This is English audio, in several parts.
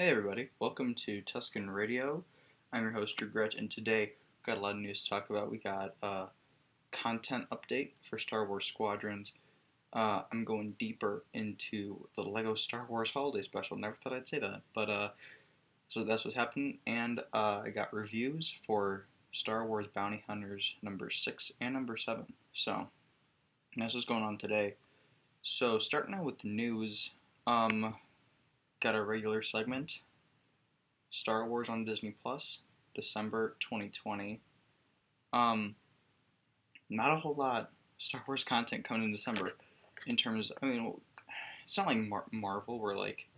Hey everybody, welcome to Tusken Radio. I'm your host Drew Gretch, and today we've got a lot of news to talk about. We got a content update for Star Wars Squadrons. Uh, I'm going deeper into the Lego Star Wars Holiday Special. Never thought I'd say that, but uh, so that's what's happening. And uh, I got reviews for Star Wars Bounty Hunters number six and number seven. So that's what's going on today. So starting out with the news, um, got a regular segment. Star Wars on Disney Plus, December 2020. Um, not a whole lot Star Wars content coming in December. In terms, of, I mean, it's not like Mar- Marvel where like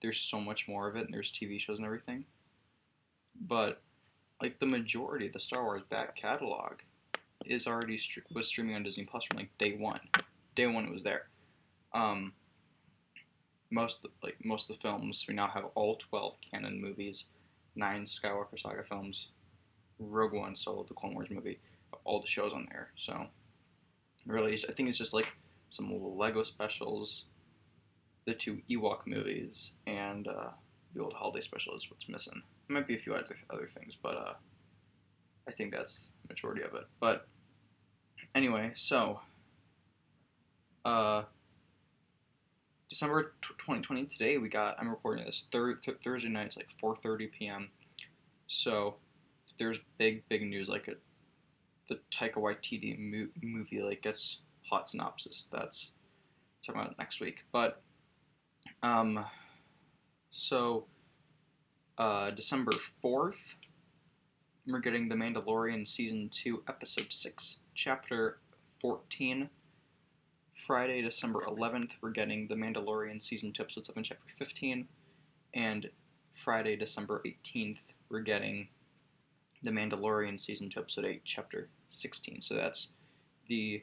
there's so much more of it and there's TV shows and everything. But like the majority of the Star Wars back catalog is already was streaming on Disney Plus from like day one. Day one it was there. Um, most like most of the films we now have all twelve canon movies, nine Skywalker Saga films, Rogue One, Solo, the Clone Wars movie, all the shows on there. So really, I think it's just like some Lego specials, the two Ewok movies, and uh, the old holiday special is what's missing. There might be a few other other things, but uh, I think that's the majority of it. But anyway, so uh, December 2020 today we got I'm recording this thir- th- Thursday night it's like 4:30 p.m. So there's big big news like a the Taika Waititi mo- movie like gets plot synopsis that's talking about next week. But um so uh, December 4th we're getting The Mandalorian season 2 episode 6 chapter 14 Friday, December 11th, we're getting The Mandalorian Season 2, Episode 7, Chapter 15. And Friday, December 18th, we're getting The Mandalorian Season 2, Episode 8, Chapter 16. So that's the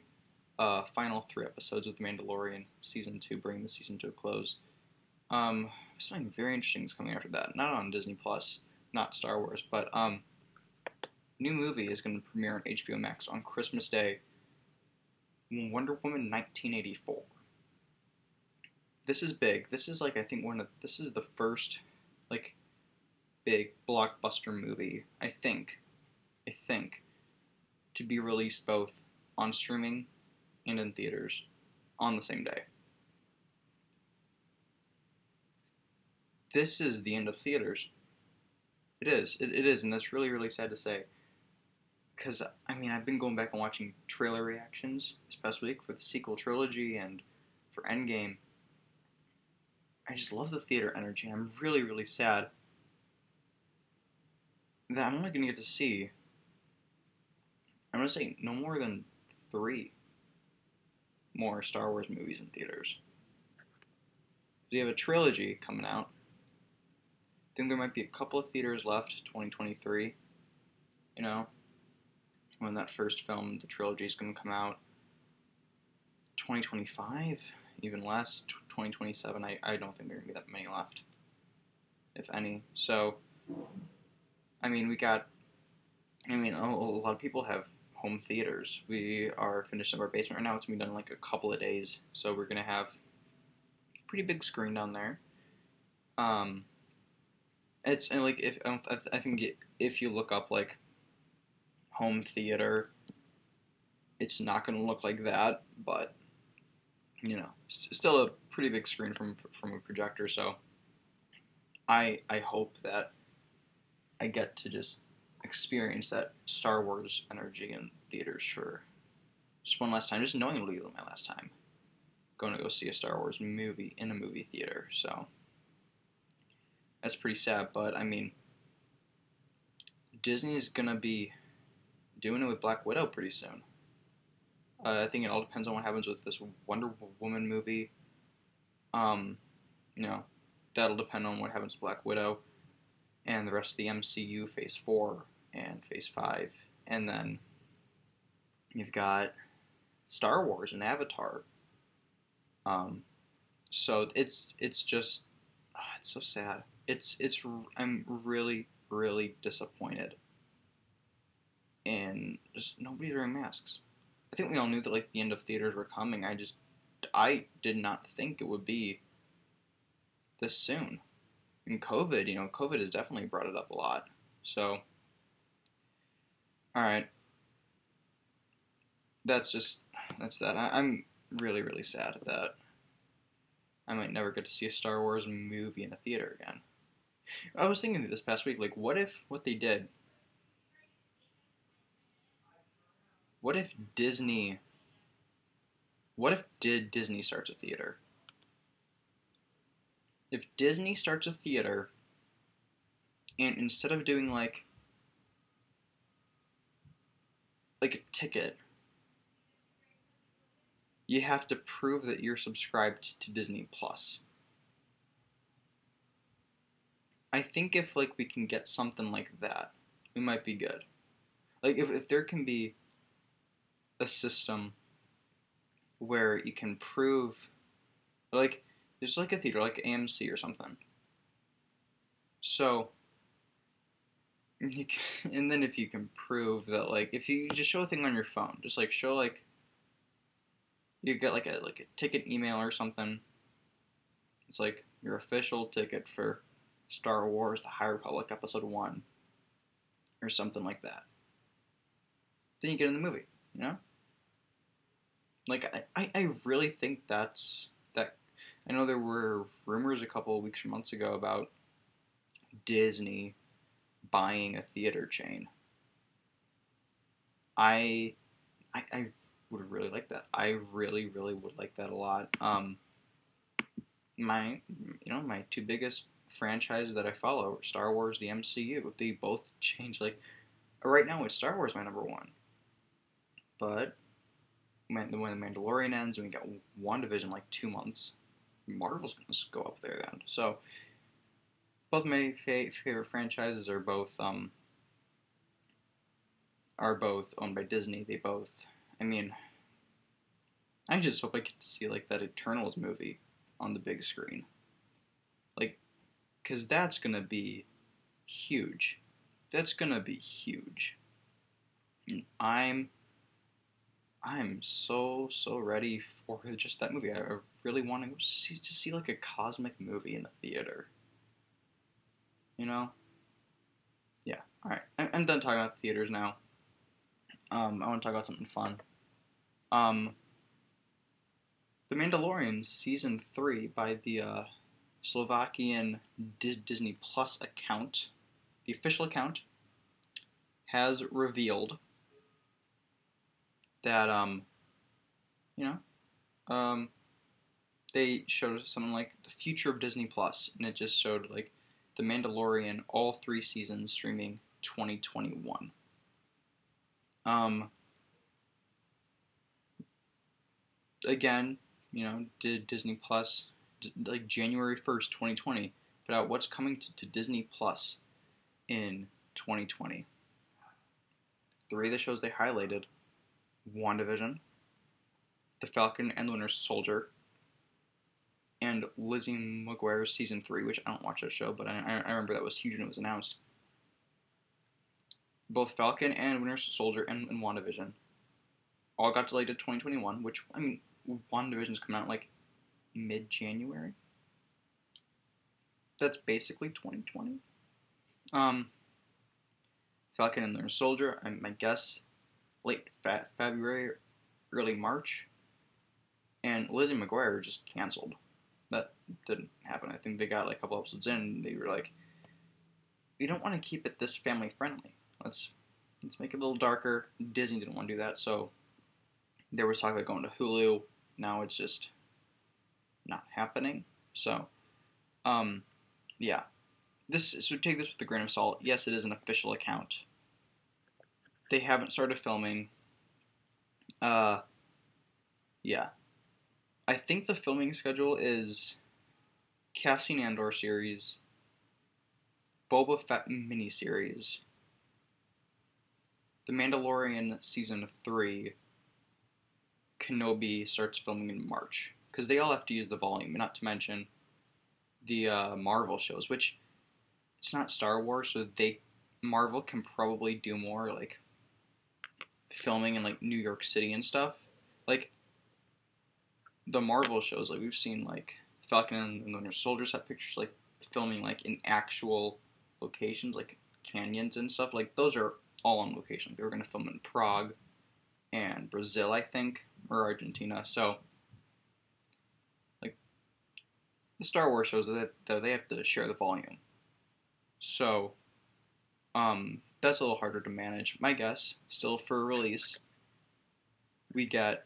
uh, final three episodes of The Mandalorian Season 2, bringing the season to a close. Um, something very interesting is coming after that. Not on Disney Plus, not Star Wars, but um, new movie is going to premiere on HBO Max on Christmas Day Wonder Woman 1984. This is big. This is like I think one of this is the first like big blockbuster movie, I think. I think to be released both on streaming and in theaters on the same day. This is the end of theaters. It is. It, it is, and that's really, really sad to say because I mean I've been going back and watching trailer reactions this past week for the sequel trilogy and for Endgame. I just love the theater energy. I'm really really sad that I'm only gonna get to see. I'm gonna say no more than three more Star Wars movies in theaters. We have a trilogy coming out. I think there might be a couple of theaters left, 2023. You know, when that first film, the trilogy, is going to come out. 2025, even less, 2027. I, I don't think there are going to be that many left, if any. So, I mean, we got, I mean, a, a lot of people have home theaters. We are finishing up our basement right now. It's going to be done in like a couple of days. So, we're going to have a pretty big screen down there. Um, it's and like if I, I think if you look up like home theater. It's not going to look like that, but you know, still a pretty big screen from from a projector. So I I hope that I get to just experience that Star Wars energy in theaters for just one last time. Just knowing it'll be my last time going to go see a Star Wars movie in a movie theater. So that's pretty sad, but I mean, Disney's gonna be doing it with Black Widow pretty soon. Uh, I think it all depends on what happens with this Wonder Woman movie. Um, you know, that'll depend on what happens with Black Widow and the rest of the MCU Phase 4 and Phase 5. And then you've got Star Wars and Avatar. Um, so it's it's just oh, it's so sad. It's it's I'm really really disappointed and just nobody's wearing masks. I think we all knew that like the end of theaters were coming. I just I did not think it would be this soon. And COVID, you know, COVID has definitely brought it up a lot. So, all right, that's just that's that. I, I'm really really sad that I might never get to see a Star Wars movie in the theater again. I was thinking this past week, like, what if what they did? What if Disney? What if did Disney starts a theater? If Disney starts a theater, and instead of doing like like a ticket you have to prove that you're subscribed to Disney Plus. I think if like we can get something like that, we might be good. Like if, if there can be a system where you can prove like there's like a theater like AMC or something. So can, and then if you can prove that like if you just show a thing on your phone, just like show like you get like a like a ticket email or something. It's like your official ticket for Star Wars: The High Republic Episode One, or something like that. Then you get in the movie, you know. Like I, I really think that's that. I know there were rumors a couple of weeks or months ago about Disney buying a theater chain. I, I, I would really like that. I really, really would like that a lot. Um, my, you know, my two biggest franchises that I follow, Star Wars, the MCU. They both change. Like right now, it's Star Wars my number one, but when the Mandalorian ends and we got division like two months, Marvel's gonna go up there then. So both my favorite franchises are both um, are both owned by Disney. They both I mean, I just hope I get to see like that Eternals movie on the big screen. Like, cause that's gonna be huge. That's gonna be huge. I'm, I'm so so ready for just that movie. I really want to see to see like a cosmic movie in the theater. You know. Yeah. All right. I'm done talking about the theaters now. Um, I want to talk about something fun. Um, the Mandalorian season three by the uh, Slovakian D- Disney Plus account, the official account, has revealed that um, you know, um, they showed something like the future of Disney Plus, and it just showed like the Mandalorian all three seasons streaming 2021. Um, again, you know, did Disney Plus like January 1st, 2020, put out what's coming to, to Disney Plus in 2020. Three of the shows they highlighted WandaVision, The Falcon and the Winter Soldier, and Lizzie McGuire's season three, which I don't watch that show, but I, I remember that was huge when it was announced. Both Falcon and Winter Soldier and, and WandaVision all got delayed to 2021, which, I mean, WandaVision's coming out like mid January. That's basically 2020. Um, Falcon and the Soldier, I, my guess, late fe- February, early March. And Lizzie McGuire just canceled. That didn't happen. I think they got like a couple episodes in, and they were like, "We don't want to keep it this family friendly. Let's let's make it a little darker." Disney didn't want to do that, so there was talk about going to Hulu. Now it's just not happening. So, um, yeah. This so take this with a grain of salt. Yes, it is an official account. They haven't started filming. Uh, yeah. I think the filming schedule is Cassian Andor series, Boba Fett miniseries, The Mandalorian season three, Kenobi starts filming in March because they all have to use the volume, not to mention the uh, Marvel shows, which it's not Star Wars, so they Marvel can probably do more like filming in like New York City and stuff. Like the Marvel shows, like we've seen like Falcon and the Winter Soldiers have pictures like filming like in actual locations, like canyons and stuff. Like those are all on location. They were to film in Prague and Brazil, I think, or Argentina. So, like the Star Wars shows that they have to share the volume. So, um, that's a little harder to manage. My guess, still for release, we get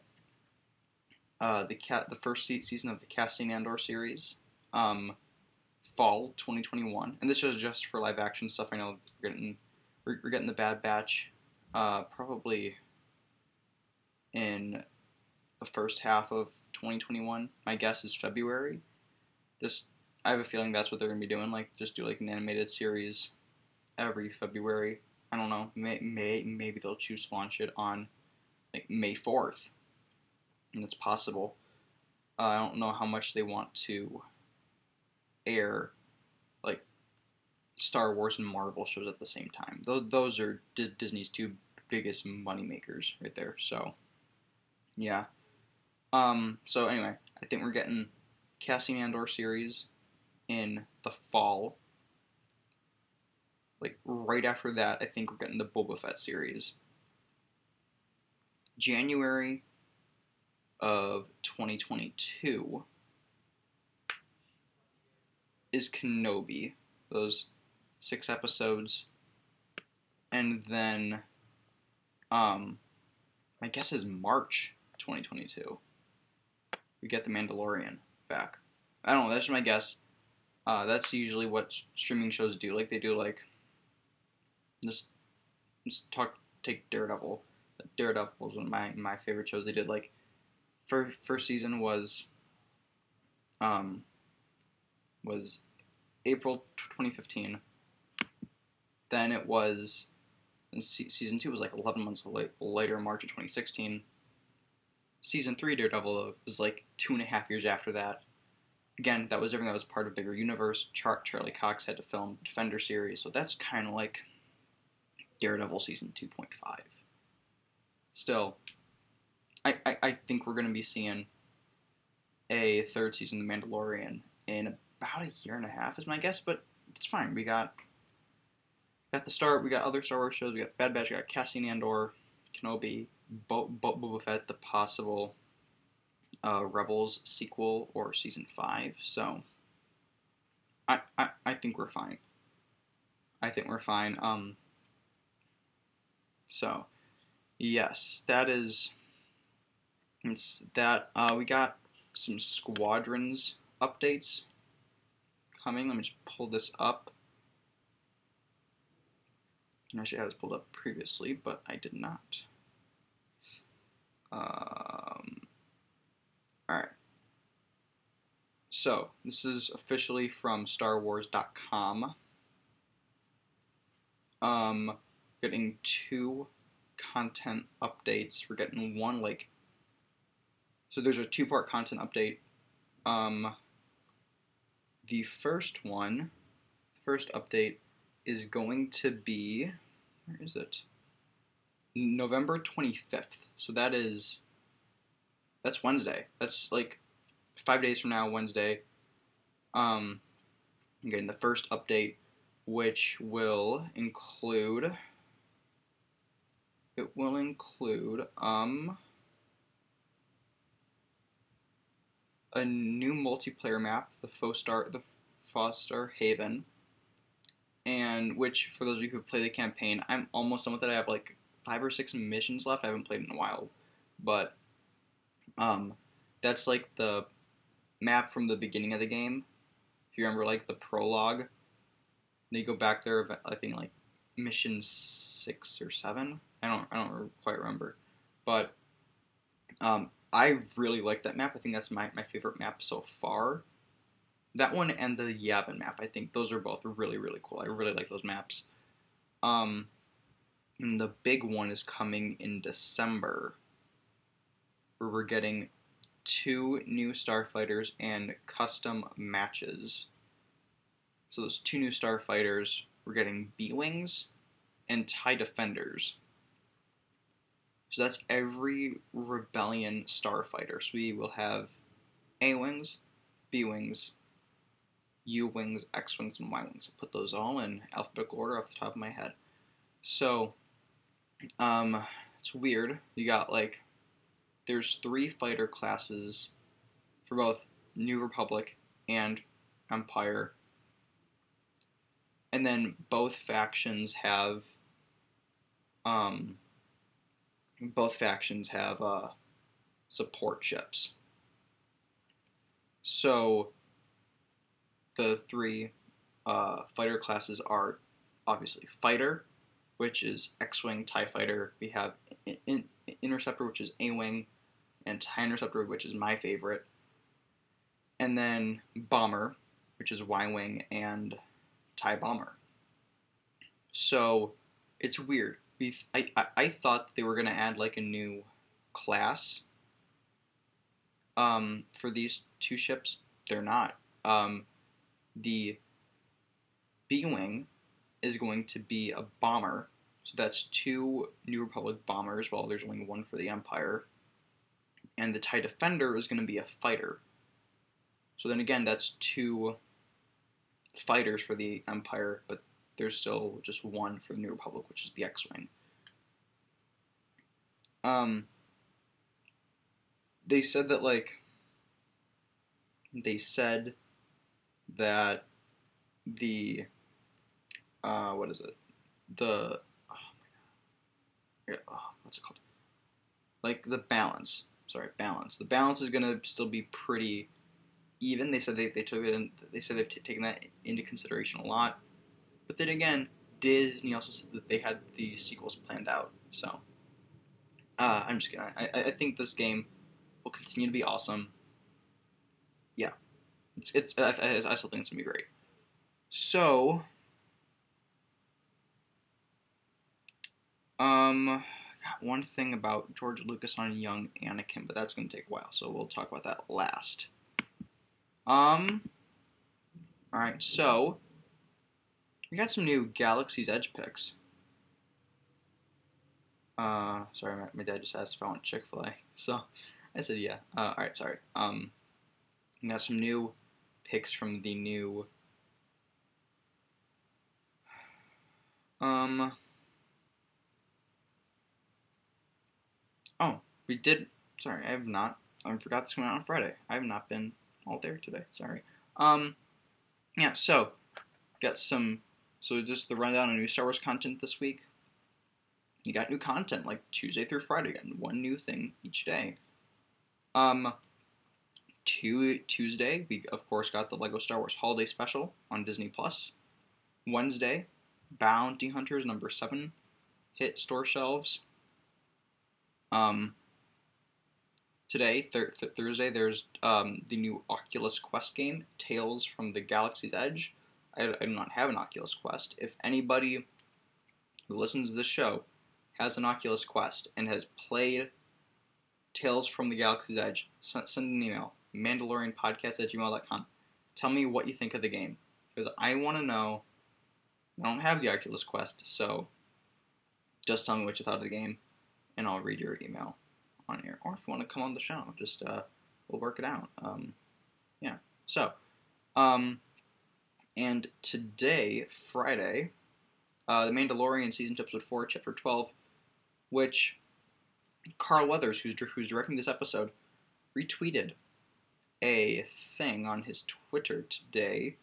uh, the cat the first season of the Cassian Andor series, um, fall 2021, and this is just for live action stuff. I know we're getting we're, we're getting the Bad Batch, uh, probably in the first half of 2021. My guess is February. Just I have a feeling that's what they're gonna be doing. Like just do like an animated series every February. I don't know. May, may maybe they'll choose to launch it on like May 4th, and it's possible. Uh, I don't know how much they want to air like Star Wars and Marvel shows at the same time. Those those are D- Disney's two biggest money makers right there. So yeah. Um. So anyway, I think we're getting Cassian Andor series in the fall. Like right after that, I think we're getting the Boba Fett series. January of 2022 is Kenobi, those six episodes, and then, um, my guess is March 2022. We get the Mandalorian back. I don't know. That's my guess. Uh, that's usually what streaming shows do. Like they do like just just talk take Daredevil. Daredevil was one of my my favorite shows. They did like first first season was um was April 2015. Then it was season two was like 11 months later, March of 2016. Season three Daredevil was like two and a half years after that. Again, that was everything that was part of bigger universe. Char- Charlie Cox had to film Defender series, so that's kind of like Daredevil season 2.5. Still, I, I, I think we're going to be seeing a third season of The Mandalorian in about a year and a half is my guess, but it's fine. We got got the start. We got other Star Wars shows. We got Bad Batch. We got Cassian Andor, Kenobi, Bo- Bo- Boba Fett, the possible uh, Rebels sequel or season five. So I, I I think we're fine. I think we're fine. Um. So yes, that is. That uh, we got some squadrons updates coming. Let me just pull this up. I actually had this pulled up previously, but I did not. Um, Alright. So, this is officially from StarWars.com. Um, getting two content updates. We're getting one, like, so there's a two part content update. Um, the first one, the first update, is going to be where is it? November 25th. So that is that's Wednesday. That's like 5 days from now Wednesday. Um I'm getting the first update which will include it will include um a new multiplayer map, the Fostar, the Fostar Haven, and which for those of you who play the campaign, I'm almost done with it. I have like five or six missions left. I haven't played in a while, but um, that's like the map from the beginning of the game. If you remember, like the prologue, then you go back there. I think like mission six or seven. I don't I don't quite remember, but um, I really like that map. I think that's my, my favorite map so far. That one and the Yavin map, I think those are both really, really cool. I really like those maps. Um, the big one is coming in December, where we're getting two new starfighters and custom matches. So those two new starfighters, we're getting B-Wings and TIE Defenders. So that's every Rebellion starfighter. So we will have A Wings, B Wings, U wings, X wings, and Y wings. I put those all in alphabetical order off the top of my head. So, um, it's weird. You got like, there's three fighter classes for both New Republic and Empire. And then both factions have, um, both factions have uh, support ships. So the three uh, fighter classes are obviously fighter, which is X-wing Tie fighter. We have in- in- interceptor, which is A-wing, and Tie interceptor, which is my favorite. And then bomber, which is Y-wing and Tie bomber. So it's weird. I, I, I thought they were gonna add like a new class um, for these two ships. They're not. Um, the B Wing is going to be a bomber. So that's two New Republic bombers, while there's only one for the Empire. And the TIE Defender is going to be a fighter. So then again, that's two fighters for the Empire, but there's still just one for the New Republic, which is the X Wing. Um, they said that, like, they said that the uh, what is it? The oh my god, oh, what's it called? Like the balance. Sorry, balance. The balance is gonna still be pretty even. They said they, they took it. In, they said they've t- taken that into consideration a lot. But then again, Disney also said that they had the sequels planned out. So uh, I'm just kidding. I, I think this game will continue to be awesome. Yeah, it's it's. I, I still think it's gonna be great. So, um, got one thing about George Lucas on young Anakin, but that's gonna take a while, so we'll talk about that last. Um, all right, so we got some new Galaxy's Edge picks. Uh, sorry, my, my dad just asked if I want Chick Fil A, so I said yeah. Uh, all right, sorry. Um, we got some new picks from the new. Um. Oh, we did. Sorry, I have not. I forgot this went out on Friday. I have not been all there today. Sorry. Um. Yeah. So, got some. So just the rundown of new Star Wars content this week. You got new content like Tuesday through Friday, and one new thing each day. Um, two, Tuesday, we of course got the Lego Star Wars Holiday Special on Disney Plus. Wednesday, Bounty Hunters number seven hit store shelves. Um, today, th- th- Thursday, there's um, the new Oculus Quest game, Tales from the Galaxy's Edge. I, I do not have an Oculus Quest. If anybody who listens to this show has an Oculus Quest and has played Tales from the Galaxy's Edge, send, send an email. MandalorianPodcast at gmail.com. Tell me what you think of the game. Because I want to know. I don't have the Oculus Quest, so just tell me what you thought of the game, and I'll read your email on here. Or if you want to come on the show, just uh, we'll work it out. Um, yeah. So, um, and today, Friday, uh, The Mandalorian season 2, episode four, chapter twelve, which Carl Weathers, who's who's directing this episode, retweeted a thing on his Twitter today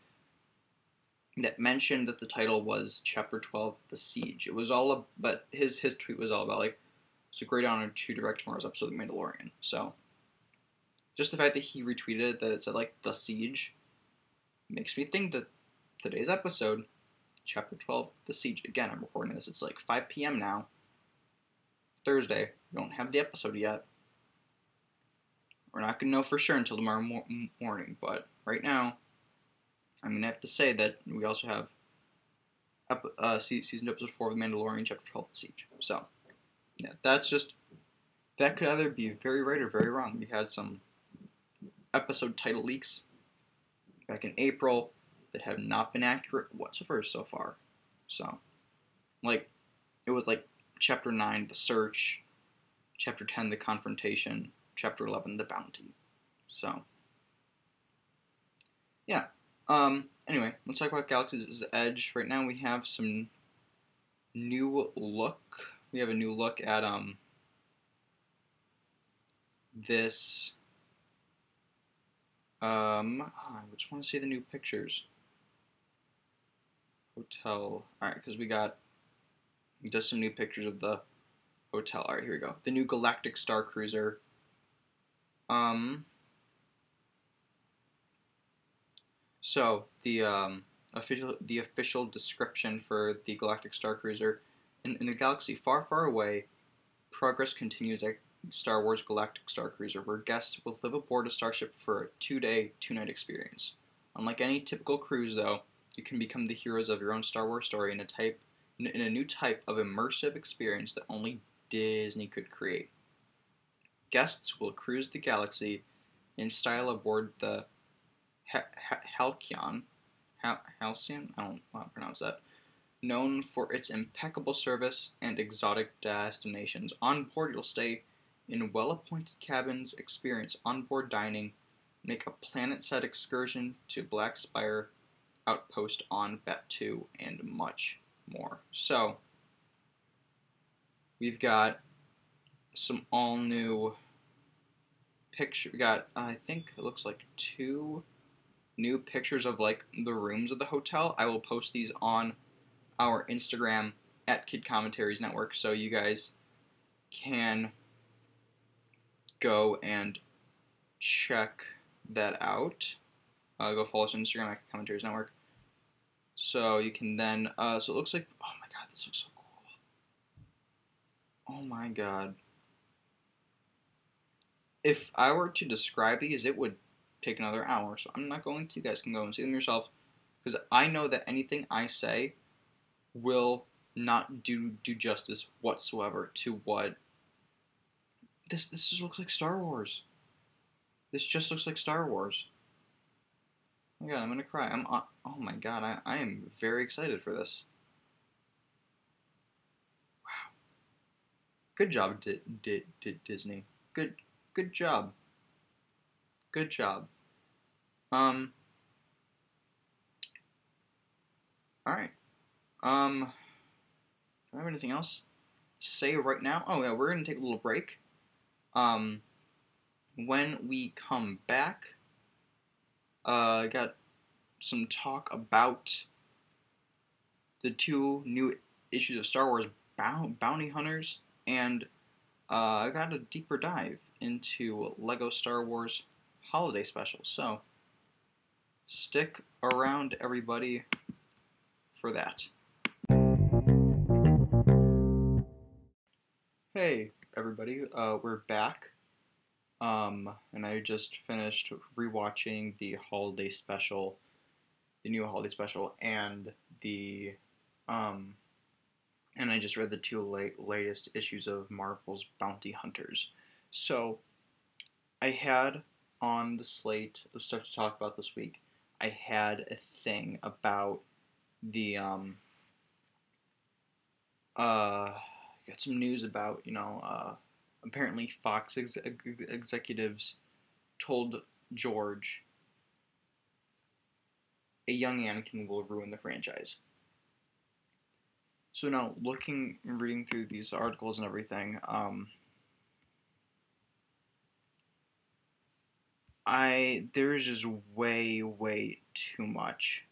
that mentioned that the title was Chapter 12, The Siege. It was all, but his his tweet was all about like, it's a great honor to direct tomorrow's episode of The Mandalorian. So, just the fact that he retweeted it, that it said like The Siege, makes me think that today's episode, Chapter 12, The Siege. Again, I'm recording this. It's like 5 p.m. now. Thursday. We don't have the episode yet. We're not going to know for sure until tomorrow mo- morning, but right now, I'm going to have to say that we also have ep- uh, season episode 4 of The Mandalorian, Chapter 12, The Siege. So, yeah, that's just. That could either be very right or very wrong. We had some episode title leaks back in April that have not been accurate whatsoever so far. So, like, it was like Chapter 9, The Search, Chapter 10, The Confrontation, Chapter 11, The Bounty. So, yeah. Um. Anyway, let's talk about Galaxy's Edge. Right now, we have some new look. We have a new look at um this. Um, oh, I just want to see the new pictures. Hotel. All right, because we got just some new pictures of the hotel. All right, here we go. The new Galactic Star Cruiser. Um. So the um, official the official description for the Galactic Star Cruiser in, in a galaxy far, far away, progress continues at Star Wars Galactic Star Cruiser, where guests will live aboard a starship for a two-day, two-night experience. Unlike any typical cruise, though, you can become the heroes of your own Star Wars story in a type in a new type of immersive experience that only Disney could create. Guests will cruise the galaxy in style aboard the Halcyon, Halcyon, I don't know how to pronounce that, known for its impeccable service and exotic destinations. On board, you'll stay in well appointed cabins, experience onboard dining, make a planet set excursion to Black Spire outpost on Batuu and much more. So, we've got some all new picture. We got, I think it looks like two new pictures of like the rooms of the hotel. I will post these on our Instagram at Kid Commentaries Network so you guys can go and check that out. Uh, go follow us on Instagram at Commentaries Network. So you can then, uh, so it looks like, oh my god, this looks so cool. Oh my god. If I were to describe these, it would take another hour, so I'm not going to. You guys can go and see them yourself, because I know that anything I say will not do do justice whatsoever to what this this just looks like Star Wars. This just looks like Star Wars. Oh my god, I'm gonna cry. I'm uh, oh my god, I, I am very excited for this. Wow. Good job, D- D- D- Disney. Good good job. Good job. Um. All right. Um. Do I have anything else say right now? Oh yeah, we're gonna take a little break. Um. When we come back, uh, I got some talk about the two new issues of Star Wars Bounty Hunters, and uh, I got a deeper dive into Lego Star Wars Holiday Special. So stick around, everybody, for that. Hey, everybody, uh, we're back. Um, and I just finished rewatching the holiday special, the new holiday special, and the, um, and I just read the two late, latest issues of Marvel's Bounty Hunters. So, I had on the slate of stuff to talk about this week, I had a thing about the um uh got some news about you know uh apparently Fox ex- executives told George a young Anakin will ruin the franchise. So now, looking and reading through these articles and everything, um, I there's just way, way too much.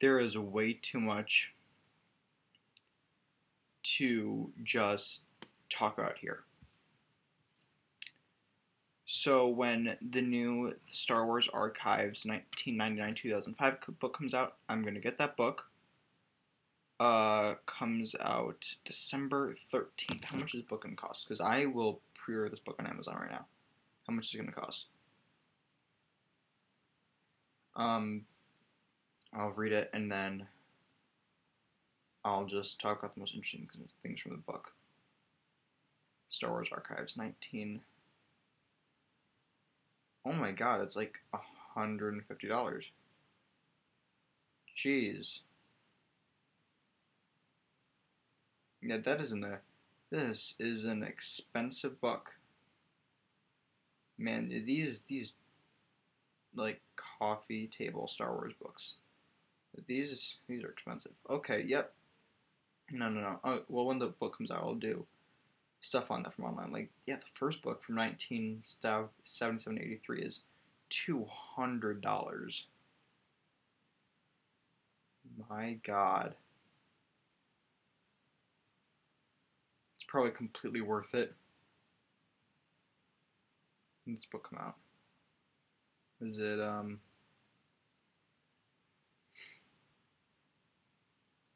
There is way too much to just talk about here. So when the new Star Wars Archives 1999-2005 book comes out, I'm going to get that book. Uh, comes out December 13th. How much is this book going to cost? Because I will pre-order this book on Amazon right now. How much is it going to cost? Um, I'll read it and then I'll just talk about the most interesting things from the book. Star Wars Archives 19. Oh my god, it's like $150. Jeez. Yeah, that isn't a. Uh, this is an expensive book. Man, these these like coffee table Star Wars books. These these are expensive. Okay, yep. No, no, no. Oh, well, when the book comes out, I'll do stuff on that from online. Like, yeah, the first book from 1977 83 is $200. My god. It's probably completely worth it. When this book come out? Is it, um...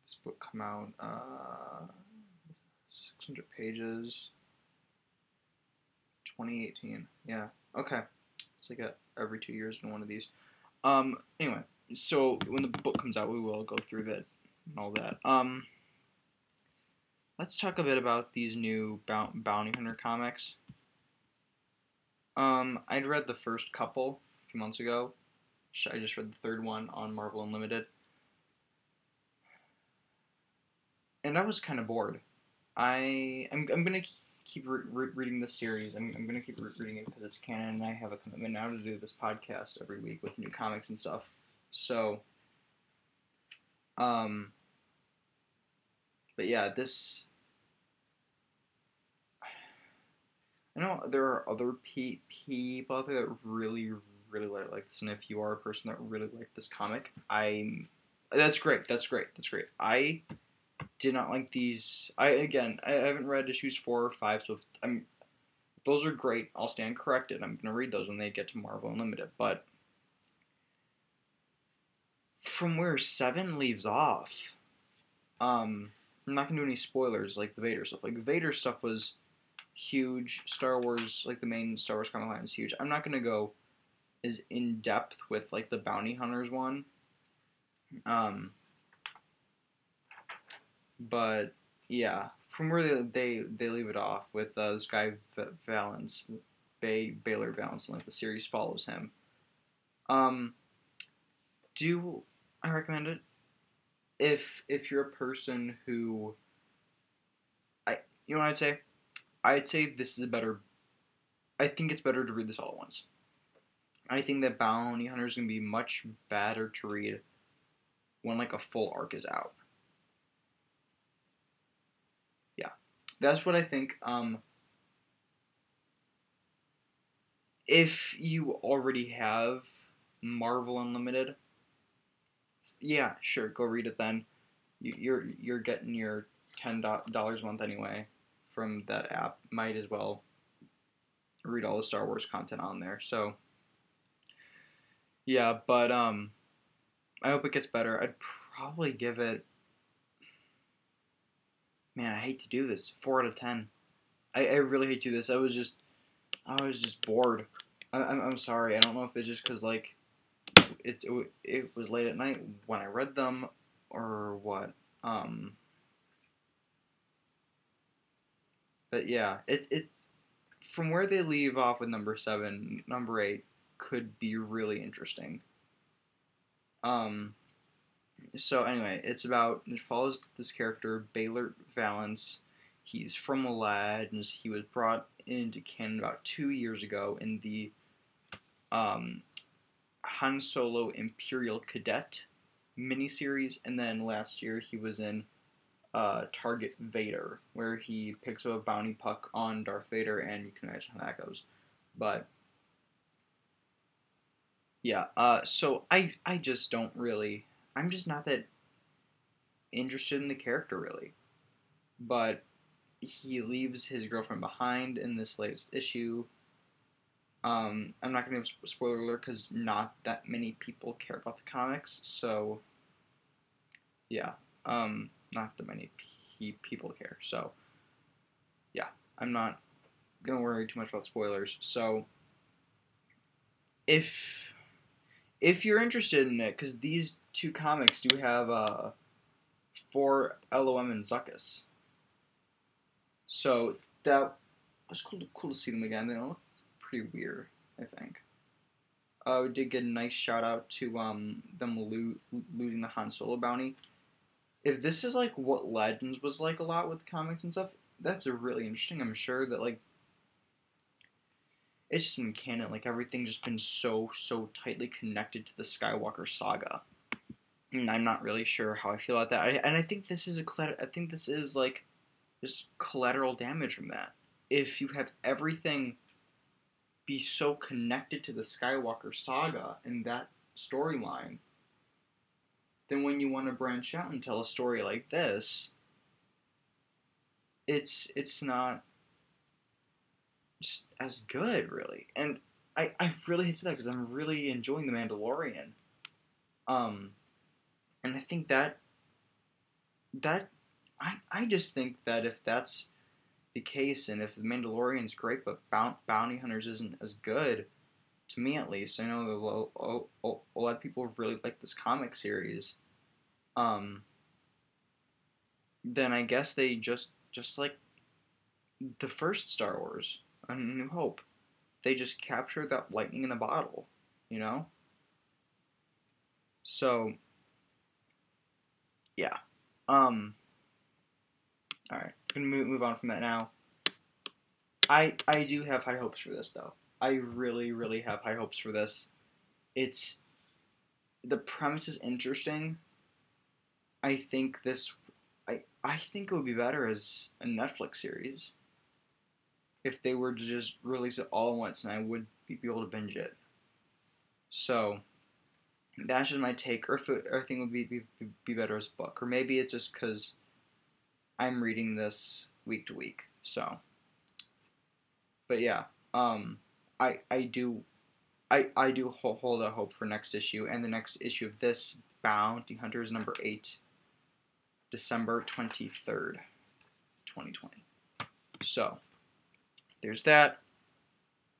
This book come out, uh... 600 pages. 2018. Yeah. Okay. It's like a, every two years in one of these. Um. Anyway, so when the book comes out, we will go through that and all that. Um. Let's talk a bit about these new bounty hunter comics. Um, I'd read the first couple a few months ago. I just read the third one on Marvel Unlimited. And I was kind of bored. I I'm, I'm gonna keep re- re- reading this series. I'm, I'm gonna keep re- reading it because it's canon, and I have a commitment now to do this podcast every week with new comics and stuff. So, um, but yeah, this. I know there are other pe- people out there that really, really like, like this, and if you are a person that really like this comic, I'm. That's great. That's great. That's great. I did not like these. I again, I haven't read issues four or five, so if I'm, those are great. I'll stand corrected. I'm gonna read those when they get to Marvel Unlimited. But from where seven leaves off, um, I'm not gonna do any spoilers like the Vader stuff. Like Vader stuff was huge. Star Wars, like the main Star Wars comic line, is huge. I'm not gonna go as in depth with like the bounty hunters one. Um, but yeah, from where they they, they leave it off with uh, this guy Valance, Bay Beilert Valance, and like the series follows him. Um, do I recommend it? If if you're a person who, I you know what I'd say, I'd say this is a better. I think it's better to read this all at once. I think that Bounty Hunter is gonna be much better to read when like a full arc is out. That's what I think. Um, if you already have Marvel Unlimited, yeah, sure, go read it then. You, you're you're getting your ten dollars a month anyway from that app. Might as well read all the Star Wars content on there. So yeah, but um, I hope it gets better. I'd probably give it man, I hate to do this. Four out of ten. I, I really hate to do this. I was just, I was just bored. I, I'm, I'm sorry. I don't know if it's just because like, it, it it was late at night when I read them, or what. Um. But yeah, it it from where they leave off with number seven, number eight could be really interesting. Um so anyway, it's about it follows this character Beilert Valance. He's from Aladdin. He was brought into canon about two years ago in the um, Han Solo Imperial Cadet miniseries, and then last year he was in uh, Target Vader, where he picks up a bounty puck on Darth Vader, and you can imagine how that goes. But yeah, uh, so I I just don't really I'm just not that interested in the character really. But he leaves his girlfriend behind in this latest issue. Um, I'm not going to give spoiler alert because not that many people care about the comics, so yeah, um, not that many pe- people care. So yeah, I'm not gonna worry too much about spoilers. So if if you're interested in it, because these two comics do have uh, for LOM and Zuckuss. So that was cool to, cool to see them again. They look pretty weird, I think. Uh, we did get a nice shout out to um, them lo- losing the Han Solo bounty. If this is like what Legends was like a lot with comics and stuff, that's really interesting. I'm sure that like it's just in canon. Like everything's just been so so tightly connected to the Skywalker saga, and I'm not really sure how I feel about that. I, and I think this is a I think this is like just collateral damage from that. If you have everything be so connected to the Skywalker saga and that storyline, then when you want to branch out and tell a story like this, it's it's not just as good, really. And I, I really hate to that because I'm really enjoying The Mandalorian. Um, and I think that that I I just think that if that's the case, and if The Mandalorian's great, but Bounty Hunters isn't as good, to me at least, I know a, a lot of people really like this comic series. Um, then I guess they just just like the first Star Wars, A New Hope, they just captured that lightning in a bottle, you know. So, yeah. Um. All right, gonna move move on from that now. I I do have high hopes for this though. I really really have high hopes for this. It's the premise is interesting. I think this I I think it would be better as a Netflix series. If they were to just release it all at once and I would be able to binge it. So that's just my take. Or if I would be, be be better as a book, or maybe it's just because I'm reading this week to week. So, but yeah, um, I I do, I I do hold, hold a hope for next issue and the next issue of this Bounty Hunters number eight, December twenty third, twenty twenty. So, there's that.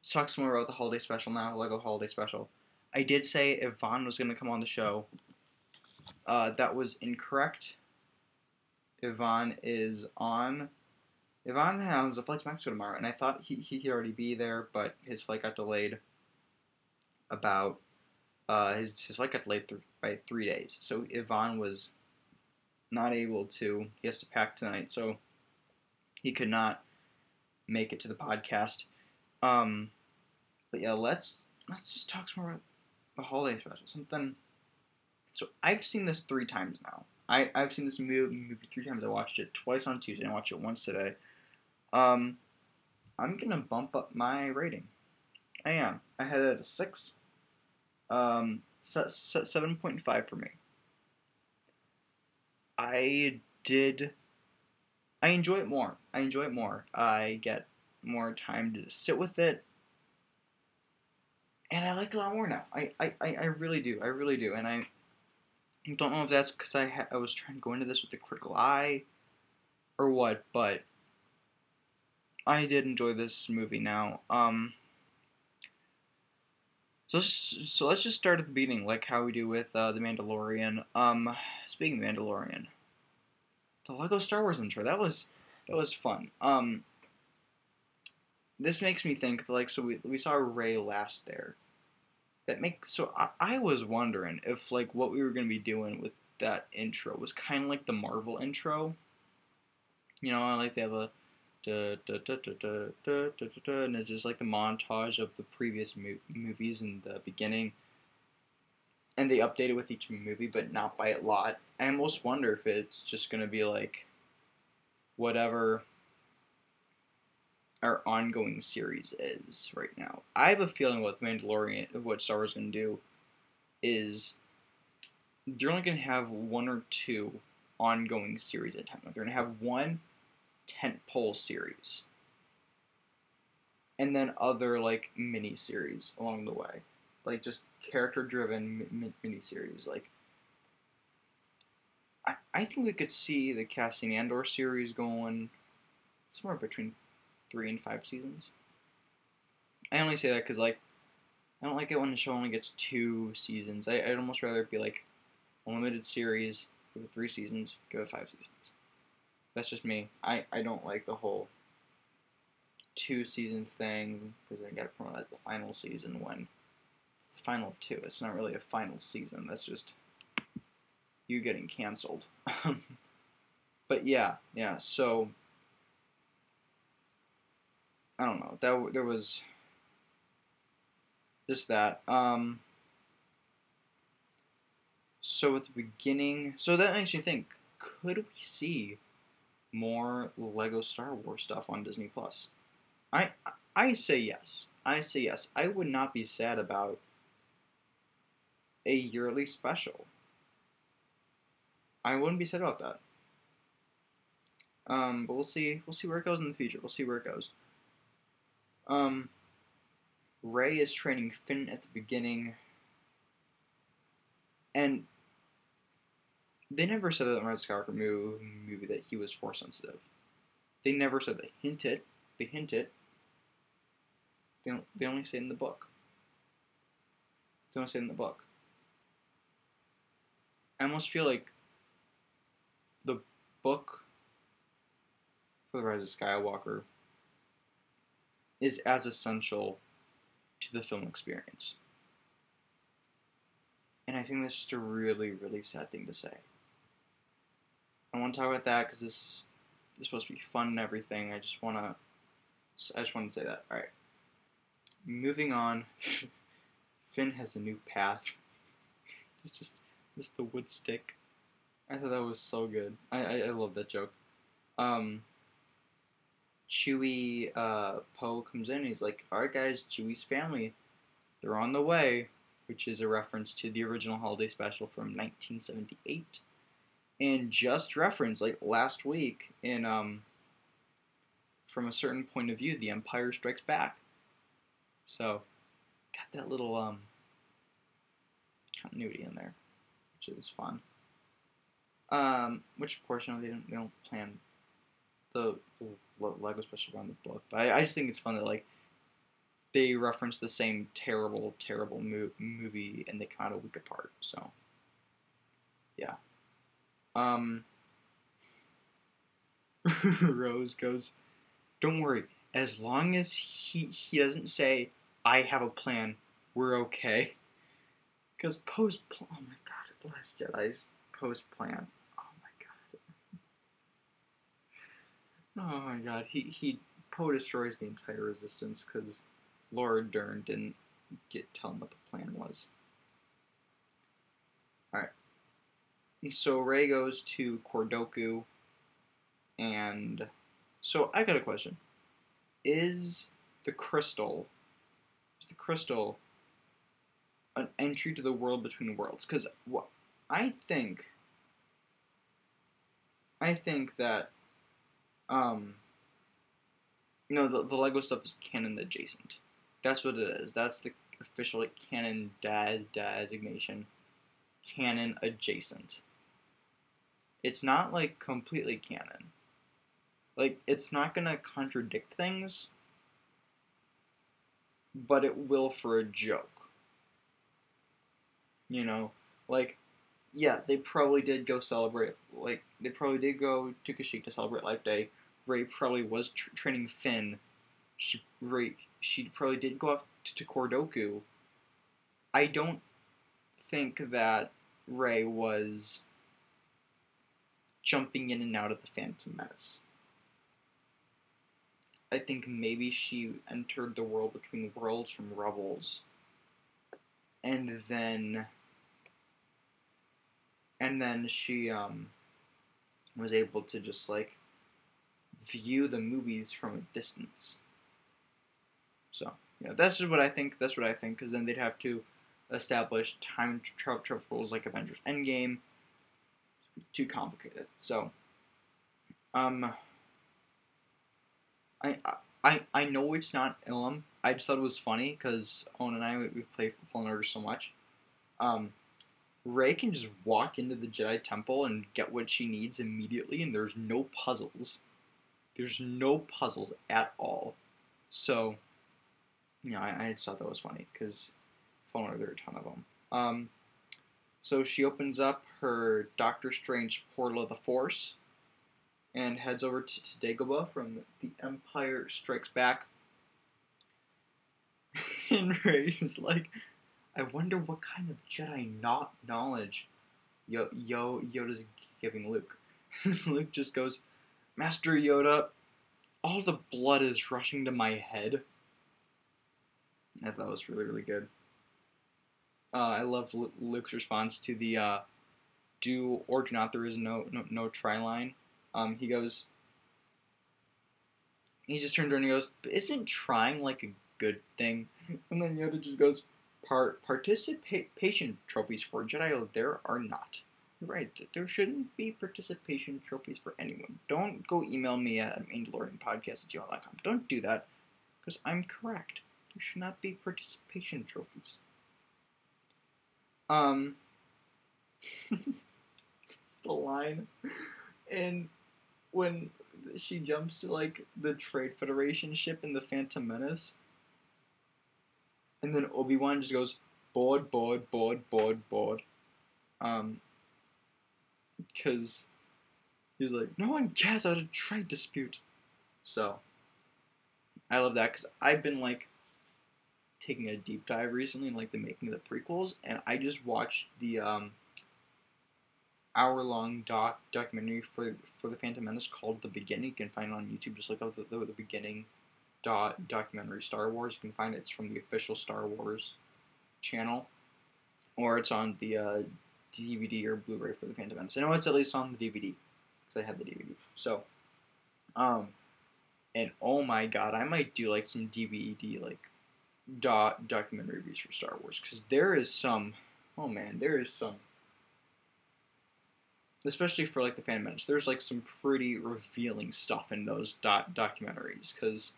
Let's talk some more about the holiday special now. Lego holiday special. I did say Yvonne was going to come on the show. Uh, that was incorrect. Yvonne is on. Yvonne has a flight to Mexico tomorrow, and I thought he he'd already be there, but his flight got delayed. About uh, his his flight got delayed th- by three days, so Yvonne was not able to. He has to pack tonight, so he could not make it to the podcast. Um, but yeah, let's let's just talk some more about the holiday special. Something. So I've seen this three times now. I, I've seen this movie, movie three times. I watched it twice on Tuesday and watched it once today. Um, I'm gonna bump up my rating. I am. I had it at a six. Um, seven point five for me. I did. I enjoy it more. I enjoy it more. I get more time to sit with it, and I like it a lot more now. I, I, I really do. I really do. And I don't know if that's because I ha- I was trying to go into this with a critical eye, or what, but I did enjoy this movie. Now, um, so let's, so let's just start at the beginning, like how we do with uh, the Mandalorian. Um, speaking of Mandalorian, the Lego Star Wars intro. That was that was fun. Um, this makes me think like so we we saw Rey last there. That make so I, I was wondering if like what we were gonna be doing with that intro was kind of like the Marvel intro. You know, I like they have a Da, da, da, and it's just like the montage of the previous mo- movies in the beginning and they update it with each movie, but not by a lot. I almost wonder if it's just gonna be like whatever our ongoing series is right now. I have a feeling what Mandalorian, what Star Wars to do, is they're only to have one or two ongoing series at a time. They're to have one tentpole series, and then other like mini series along the way, like just character-driven mi- mini series. Like, I I think we could see the Cassian Andor series going somewhere between three and five seasons. I only say that because like I don't like it when the show only gets two seasons. I, would almost rather it be like a limited series, give it three seasons, give it five seasons. That's just me. I, I don't like the whole two seasons thing because then got to promote the final season when it's the final of two. It's not really a final season. That's just you getting canceled. but yeah, yeah. So I don't know. That there was just that. Um, so at the beginning, so that makes me think: could we see more Lego Star Wars stuff on Disney Plus? I I say yes. I say yes. I would not be sad about a yearly special. I wouldn't be sad about that. Um, but we'll see. We'll see where it goes in the future. We'll see where it goes. Um, Rey is training Finn at the beginning, and they never said that in Red Skywalker movie that he was force sensitive. They never said they hinted. They hinted. They don't, they only say it in the book. They only say it in the book. I almost feel like the book for the Rise of Skywalker is as essential to the film experience. And I think that's just a really, really sad thing to say. I want to talk about that because this, is supposed to be fun and everything. I just want to, I just want to say that. All right. Moving on. Finn has a new path. Just, just the wood stick. I thought that was so good. I, I, I love that joke. Um, uh, Poe comes in. And he's like, "All right, guys, Chewie's family, they're on the way," which is a reference to the original holiday special from 1978, and just reference like last week in um, from a certain point of view, The Empire Strikes Back. So, got that little um continuity in there, which is fun. Um, which of course, you know, they don't they don't plan the, the Lego special around the book, but I, I, just think it's fun that like they reference the same terrible, terrible mo- movie and they kind of week apart. So, yeah. Um, Rose goes, "Don't worry. As long as he he doesn't say I have a plan, we're okay." Because post, oh my god, bless Jedi's post plan. Oh my god, oh he he Poe destroys the entire resistance because Laura Dern didn't get tell him what the plan was. Alright. So Rey goes to Cordoku and so I got a question. Is the crystal is the crystal an entry to the world between worlds? Because what I think I think that um, you know, the, the Lego stuff is canon adjacent. That's what it is. That's the official like, canon dad designation. Canon adjacent. It's not like completely canon. Like it's not gonna contradict things, but it will for a joke. You know, like yeah, they probably did go celebrate. Like they probably did go to Kashyyyk to celebrate Life Day. Rey probably was training Finn. She Rey she probably did go up to, to Cordoku. I don't think that Rey was jumping in and out of the Phantom Menace. I think maybe she entered the world between worlds from Rebels, and then and then she um, was able to just like view the movies from a distance. So yeah, that's just what I think. That's what I think because then they'd have to establish time travel rules like Avengers Endgame. Too complicated. So, um, I I I know it's not Ilum. I just thought it was funny because Owen and I we, we play Fallen Order so much. Um, Rey can just walk into the Jedi Temple and get what she needs immediately, and there's no puzzles. There's no puzzles at all. So, yeah, I, I just thought that was funny because there are a ton of them. Um, so she opens up her Doctor Strange portal of the Force and heads over to, to Dagobah from The Empire Strikes Back. and Rey is like, I wonder what kind of Jedi not knowledge Yo, Yo Yoda's giving Luke. Luke just goes, Master Yoda, all the blood is rushing to my head. I thought that was really, really good. uh, I love Luke's response to the uh, "do or do not." There is no no, no try line. Um, he goes. He just turns around and goes, "But isn't trying like a good thing?" And then Yoda just goes, Part participation trophies for Jedi there are not. Right, there shouldn't be participation trophies for anyone. Don't go email me at mandalorianpodcast. Don't do that, because I'm correct. There should not be participation trophies. Um, the line, and when she jumps to like the Trade Federation ship in the Phantom Menace, and then Obi Wan just goes bored, bored, bored, bored, bored. Um, because he's like, no one cares about a trade dispute. So, I love that because I've been like taking a deep dive recently in like the making of the prequels, and I just watched the um, hour long doc documentary for for the Phantom Menace called The Beginning. You can find it on YouTube. Just look up the, the, the beginning dot documentary Star Wars. You can find it. It's from the official Star Wars channel, or it's on the uh, DVD or Blu-ray for the Phantom Menace. I know it's at least on the DVD because I had the DVD. So, um, and oh my god, I might do like some DVD like dot documentary reviews for Star Wars because there is some. Oh man, there is some. Especially for like the Phantom Menace, there's like some pretty revealing stuff in those dot documentaries because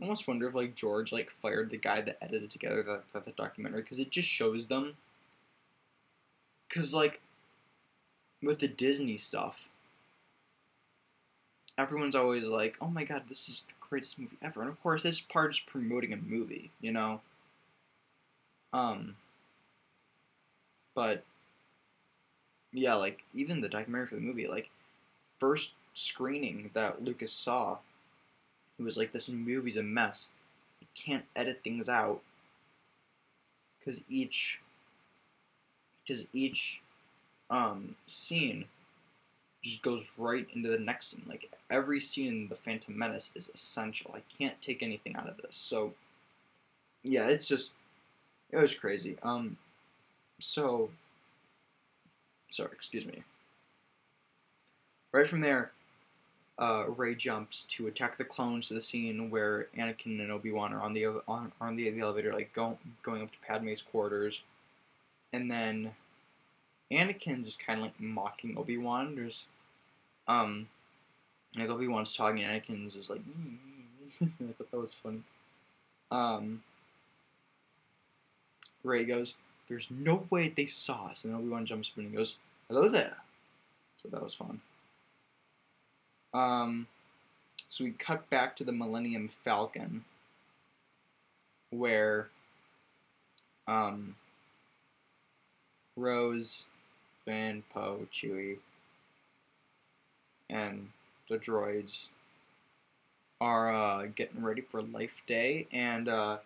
almost wonder if like George like fired the guy that edited together that, that the documentary because it just shows them. Because like, with the Disney stuff, everyone's always like, "Oh my god, this is the greatest movie ever," and of course, this part is promoting a movie, you know. Um. But. Yeah, like even the documentary for the movie, like, first screening that Lucas saw it was like, this movie's a mess. You can't edit things out because each because each um, scene just goes right into the next scene. Like every scene in the Phantom Menace is essential. I can't take anything out of this. So yeah, it's just it was crazy. Um, so sorry, excuse me. Right from there, uh, Rey jumps to attack the clones to the scene where Anakin and Obi Wan are on the on, on the, the elevator, like go, going up to Padme's quarters, and then Anakin's just kind of like mocking Obi Wan. There's um, like Obi Wan's talking, and Anakin's just like, I thought that was funny. Um, Rey goes, "There's no way they saw us," and Obi Wan jumps up and goes, "Hello there." So that was fun. Um, so we cut back to the Millennium Falcon, where um, Rose, Finn, Poe, Chewie, and the droids are uh, getting ready for Life Day, and uh,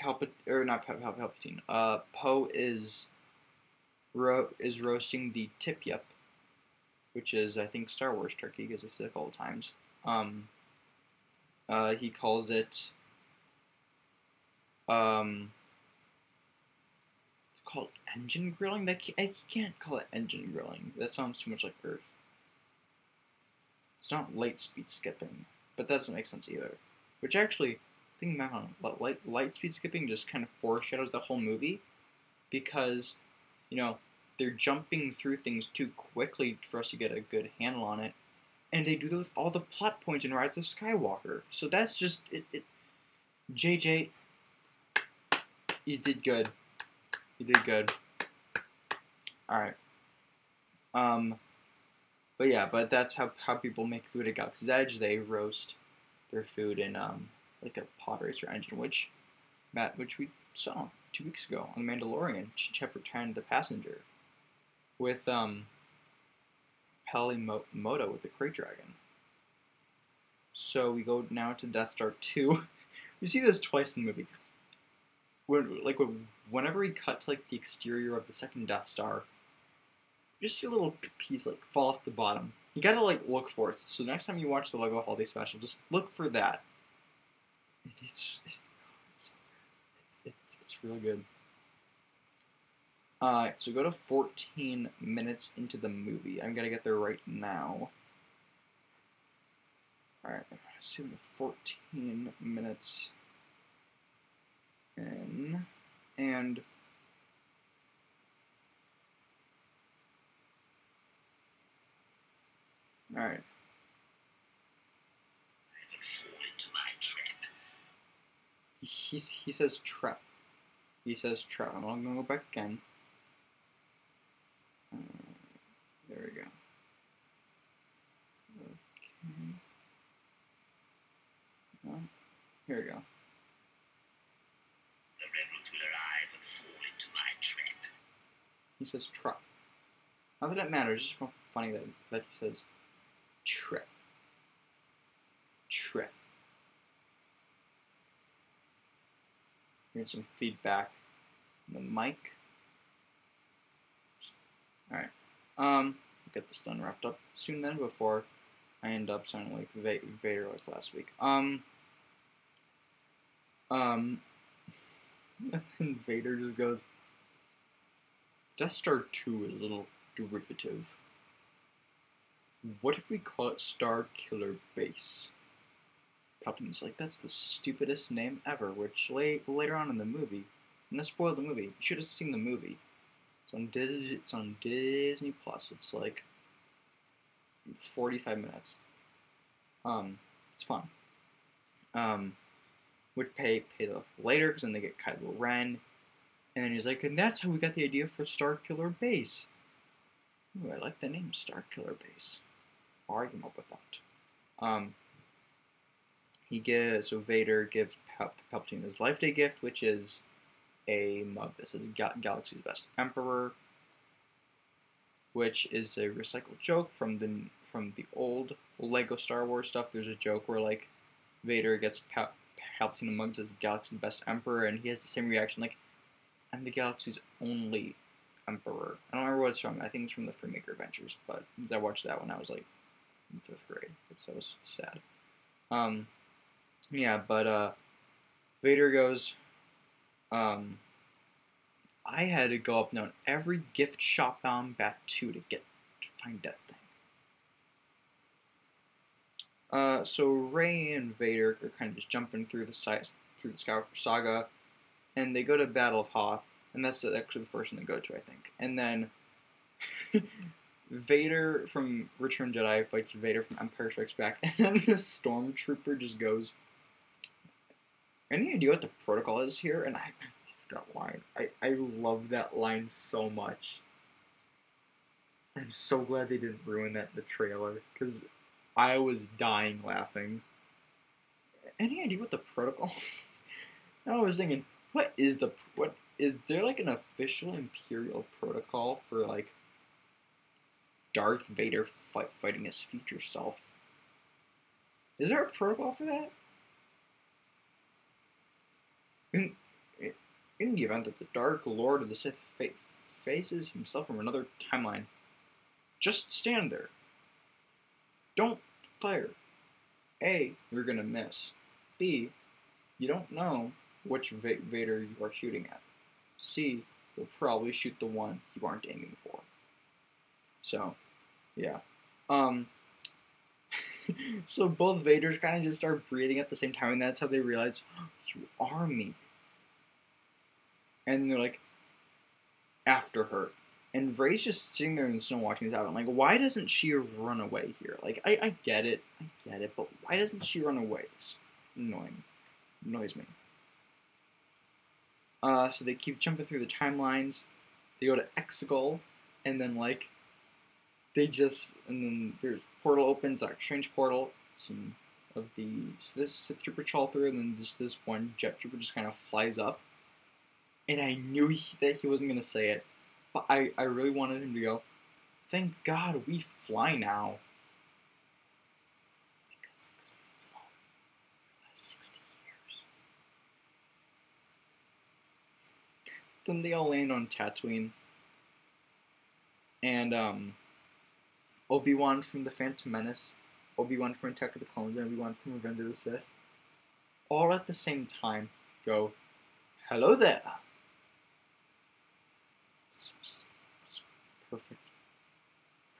Palpat or not Pal- Pal- Palpatine. Uh, Poe is ro- is roasting the tip-yip which is I think Star Wars turkey because I say it all the times. Um, uh, he calls it um, it's called engine grilling. That can't, I can't call it engine grilling. That sounds too much like Earth. It's not light speed skipping, but that doesn't make sense either. Which actually, thinking back on light light speed skipping just kind of foreshadows the whole movie, because you know they're jumping through things too quickly for us to get a good handle on it. And they do those all the plot points in Rise of Skywalker. So that's just it, it JJ you did good. You did good. Alright. Um but yeah, but that's how, how people make food at Galaxy's Edge. They roast their food in um like a pod racer engine, which Matt which we saw two weeks ago on the Mandalorian, chapter ten, the passenger with um, Peli with the Krayt Dragon. So we go now to Death Star 2. we see this twice in the movie. When, like whenever he cuts like the exterior of the second Death Star, you just see a little piece like fall off the bottom. You gotta like look for it. So next time you watch the Lego Holiday Special, just look for that. It's it's it's, it's, it's really good. Uh, so go to 14 minutes into the movie. I'm gonna get there right now. Alright, see the 14 minutes in, and Alright. He, he says trap. He says trap. I'm gonna go back again. Uh, there we go. Okay. Oh, here we go. The rebels will arrive and fall into my trap. He says trap. Not that it matters, it's just funny that, that he says trap. Trap. Here's some feedback on the mic. Alright. Um, get this done wrapped up soon then before I end up sounding like Vader like last week. Um, um, and Vader just goes, Death Star 2 is a little derivative. What if we call it Star Killer Base? Palpatine's like, that's the stupidest name ever, which late, later on in the movie, and that spoiled the movie. You should have seen the movie. It's on Disney, it's on Disney Plus. It's like 45 minutes. Um, it's fun. Um, would pay pay the later because then they get Kylo Ren, and then he's like, and that's how we got the idea for Star Killer Base. Ooh, I like the name Star Killer Base. Or I came up with that. Um, he gives so Vader gives Pal- Palpatine his Life Day gift, which is a mug that says Gal- "Galaxy's Best Emperor," which is a recycled joke from the from the old Lego Star Wars stuff. There's a joke where like Vader gets Pal- Palpatine a mug that "Galaxy's Best Emperor," and he has the same reaction, like, "I'm the galaxy's only emperor." I don't remember what it's from. I think it's from the Freemaker Adventures, but I watched that when I was like in fifth grade, so it was sad. Um, yeah, but uh, Vader goes, um, I had to go up and down every gift shop on Batuu to get to find that thing. Uh, so Rey and Vader are kind of just jumping through the sites through the Skywalker saga, and they go to Battle of Hoth, and that's actually the first one they go to, I think. And then Vader from Return Jedi fights Vader from Empire Strikes Back, and then the stormtrooper just goes, "Any idea what the protocol is here?" And I, I love that line. I I love that line so much. I'm so glad they didn't ruin that the trailer because I was dying laughing. Any idea what the protocol? I was thinking, what is the what is there like an official Imperial protocol for like Darth Vader fight, fighting his future self? Is there a protocol for that? In, in the event that the Dark Lord of the Sith fa- faces himself from another timeline, just stand there. Don't fire. A, you're gonna miss. B, you don't know which Va- Vader you are shooting at. C, you'll probably shoot the one you aren't aiming for. So, yeah. Um. so both Vaders kind of just start breathing at the same time, and that's how they realize oh, you are me. And they're like, after her. And Rey's just sitting there in the snow watching this happen. Like, why doesn't she run away here? Like, I, I get it, I get it, but why doesn't she run away? It's annoying, annoys me. Uh, so they keep jumping through the timelines. They go to Exegol, and then like, they just and then there's portal opens, that strange portal. Some of the so this Sith trooper crawl through, and then just this one jet trooper just kind of flies up. And I knew he, that he wasn't gonna say it, but I, I really wanted him to go, thank God we fly now. Because, we've flown for the last 60 years. Then they all land on Tatooine. And, um, Obi Wan from The Phantom Menace, Obi Wan from Attack of the Clones, and Obi Wan from Revenge of the Sith, all at the same time go, "Hello there." It's just, just perfect,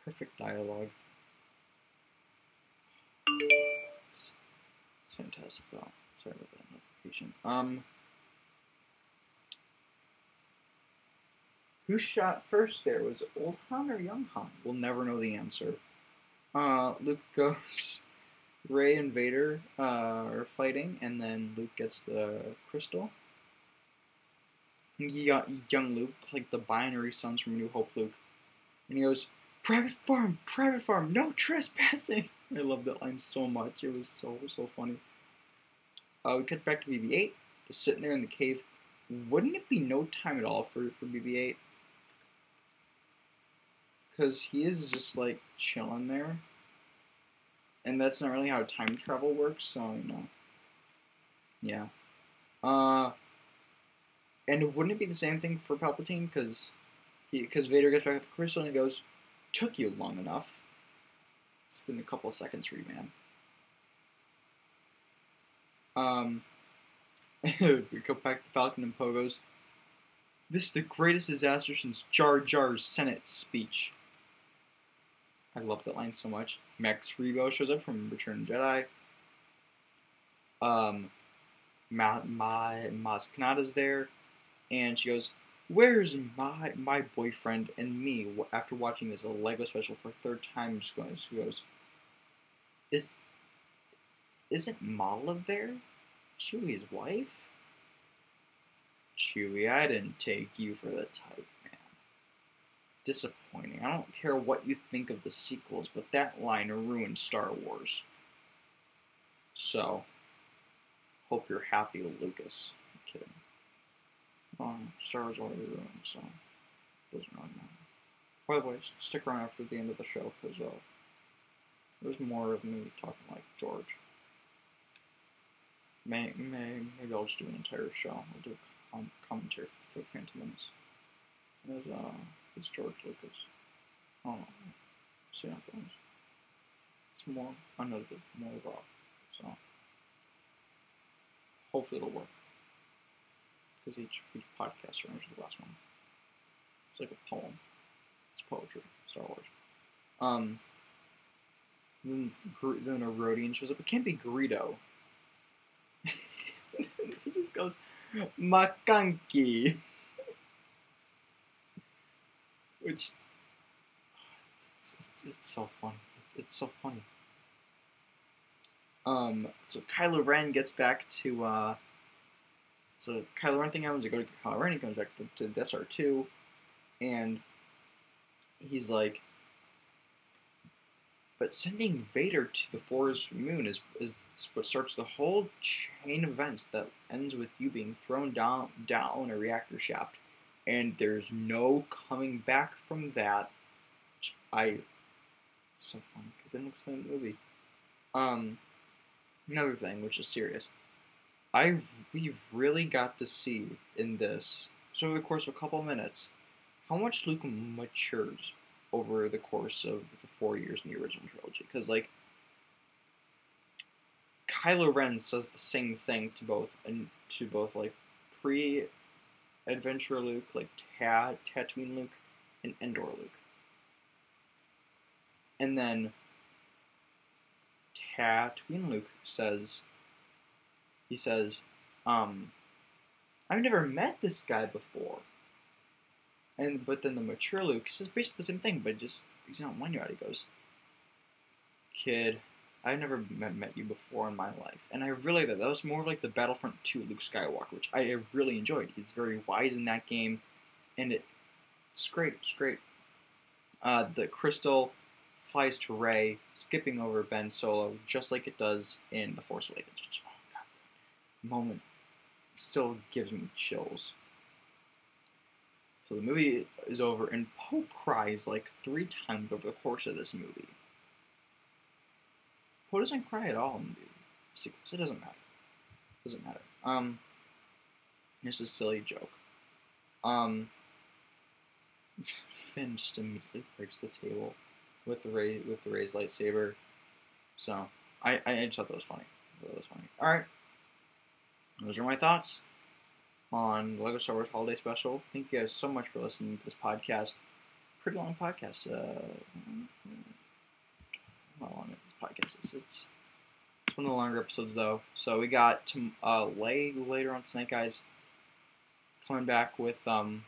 perfect dialogue. It's, it's fantastic. Oh, sorry about that notification. Um. Who shot first there? Was Old Han or Young Han? We'll never know the answer. Uh, Luke goes. Rey and Vader uh, are fighting, and then Luke gets the crystal. Young, Luke, like the binary suns from New Hope Luke. And he goes, Private farm, private farm, no trespassing. I love that line so much. It was so, so funny. Uh, we cut back to BB 8, just sitting there in the cave. Wouldn't it be no time at all for, for BB 8? because he is just like chilling there, and that's not really how time travel works. So you know, yeah. Uh, and wouldn't it be the same thing for Palpatine? Because because Vader gets back with the crystal and he goes, "Took you long enough." It's been a couple of seconds for you, man. Um, we go back to Falcon and Poe goes. This is the greatest disaster since Jar Jar's Senate speech. I love that line so much. Max Rebo shows up from Return of Jedi. Um, Ma, Ma, Maz Kanata's there, and she goes, "Where's my my boyfriend and me?" After watching this Lego special for a third time, she goes, she goes, "Is isn't Malla there? Chewie's wife?" Chewie, I didn't take you for the type man. disappointing. I don't care what you think of the sequels, but that line ruined Star Wars. So, hope you're happy, Lucas. Um, Star Wars already ruined, so it doesn't really matter. By the way, stick around after the end of the show because uh, there's more of me talking like George. May, may, maybe I'll just do an entire show. I'll do a commentary for Phantom Menace. There's, uh, it's George Lucas. Oh, see how it. It's more unedited, more raw. So hopefully it'll work. Because each each podcast runs the last one. It's like a poem. It's poetry. Star Wars. Um. Then, then a Rodian shows up. It can't be Greedo. he just goes, Maclunkey. Which it's, it's, it's so funny. It's so funny. Um, so Kylo Ren gets back to uh, so if Kylo Ren thing happens. They go to Kylo Ren. He comes back to, to the SR2, and he's like, but sending Vader to the forest moon is is what starts the whole chain of events that ends with you being thrown down down a reactor shaft and there's no coming back from that. I so fun because didn't explain the movie. Um, another thing which is serious. I've we've really got to see in this so over the course of a couple of minutes how much Luke matures over the course of the four years in the original trilogy because like Kylo Ren says the same thing to both and to both like pre Adventure Luke, like Ta- Tatooine Luke, and Endor Luke. And then Tatooine Luke says, he says, um, I've never met this guy before. And but then the mature Luke says basically the same thing, but just he's not one year out. He goes, "Kid, I've never met, met you before in my life, and I really that that was more like the Battlefront 2 Luke Skywalker, which I really enjoyed. He's very wise in that game, and it, it's great. It's great. Uh, the crystal flies to Rey, skipping over Ben Solo, just like it does in The Force Awakens. Which, moment still gives me chills. So the movie is over, and Poe cries like three times over the course of this movie. Poe doesn't cry at all in the sequels. It doesn't matter. It doesn't matter. Um, it's a silly joke. Um, Finn just immediately breaks the table. with the Rey with the Rey's lightsaber. So I I just thought that was funny. That was funny. All right, those are my thoughts on Lego Star Wars Holiday Special. Thank you guys so much for listening to this podcast. Pretty long podcast. Uh, how long this podcast? It's it's one of the longer episodes though. So we got to uh, lay later on tonight, guys. Coming back with um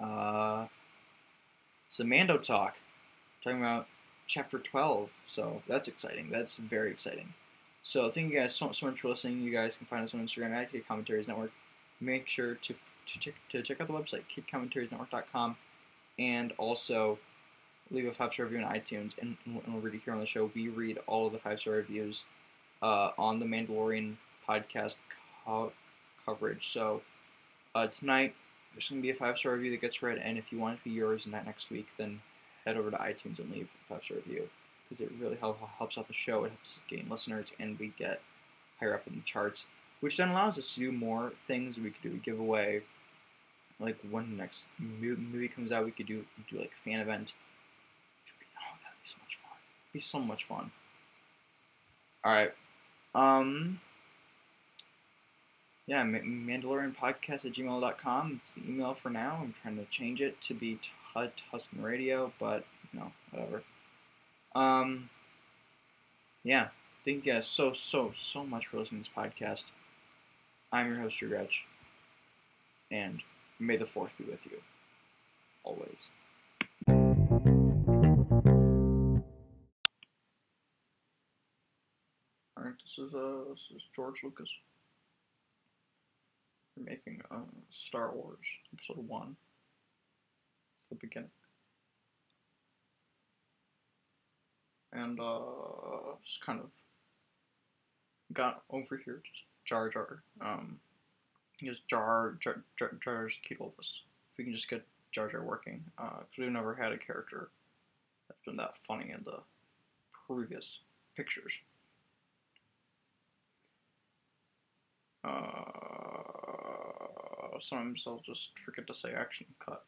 uh some Mando talk, talking about chapter twelve. So that's exciting. That's very exciting. So thank you guys so, so much for listening. You guys can find us on Instagram at Kid Commentaries Network. Make sure to to check, to check out the website kidcommentariesnetwork.com and also leave a five star review on iTunes, and, and we'll read it here on the show. We read all of the five star reviews uh, on the Mandalorian podcast co- coverage. So uh, tonight there's going to be a five star review that gets read, and if you want it to be yours not next week, then head over to iTunes and leave a five star review because it really help, helps out the show. It helps gain listeners, and we get higher up in the charts, which then allows us to do more things. We could do a giveaway. Like when the next movie comes out, we could do do like a fan event Oh, that'd be so much fun. Be so much fun. All right. Um. Yeah, Ma- Mandalorian podcast at gmail.com. It's the email for now. I'm trying to change it to be Tusken Radio, but you know, whatever. Um. Yeah. Thank you guys so so so much for listening to this podcast. I'm your host, Drew Gretch, and may the force be with you always. Alright, this is uh this is George Lucas. They're making uh Star Wars Episode One. The beginning. And uh just kind of got over here just Jar Jar. Um just Jar Jar Jar Jar's all this. If we can just get Jar Jar working, because we've never had a character that's been that funny in the previous pictures. Uh, sometimes I'll just forget to say action cut.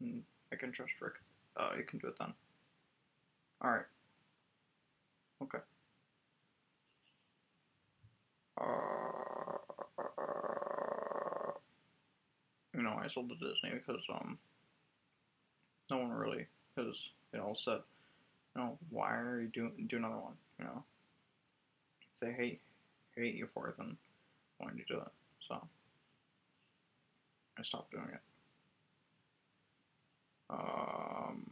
And I can trust Rick. Uh, you can do it then. Alright. Okay. Uh, you know, I sold to Disney because, um, no one really because you know, said, you know, why are you doing, do another one, you know? Say, hey, hate you for it, then why did you do it? So, I stopped doing it. Um,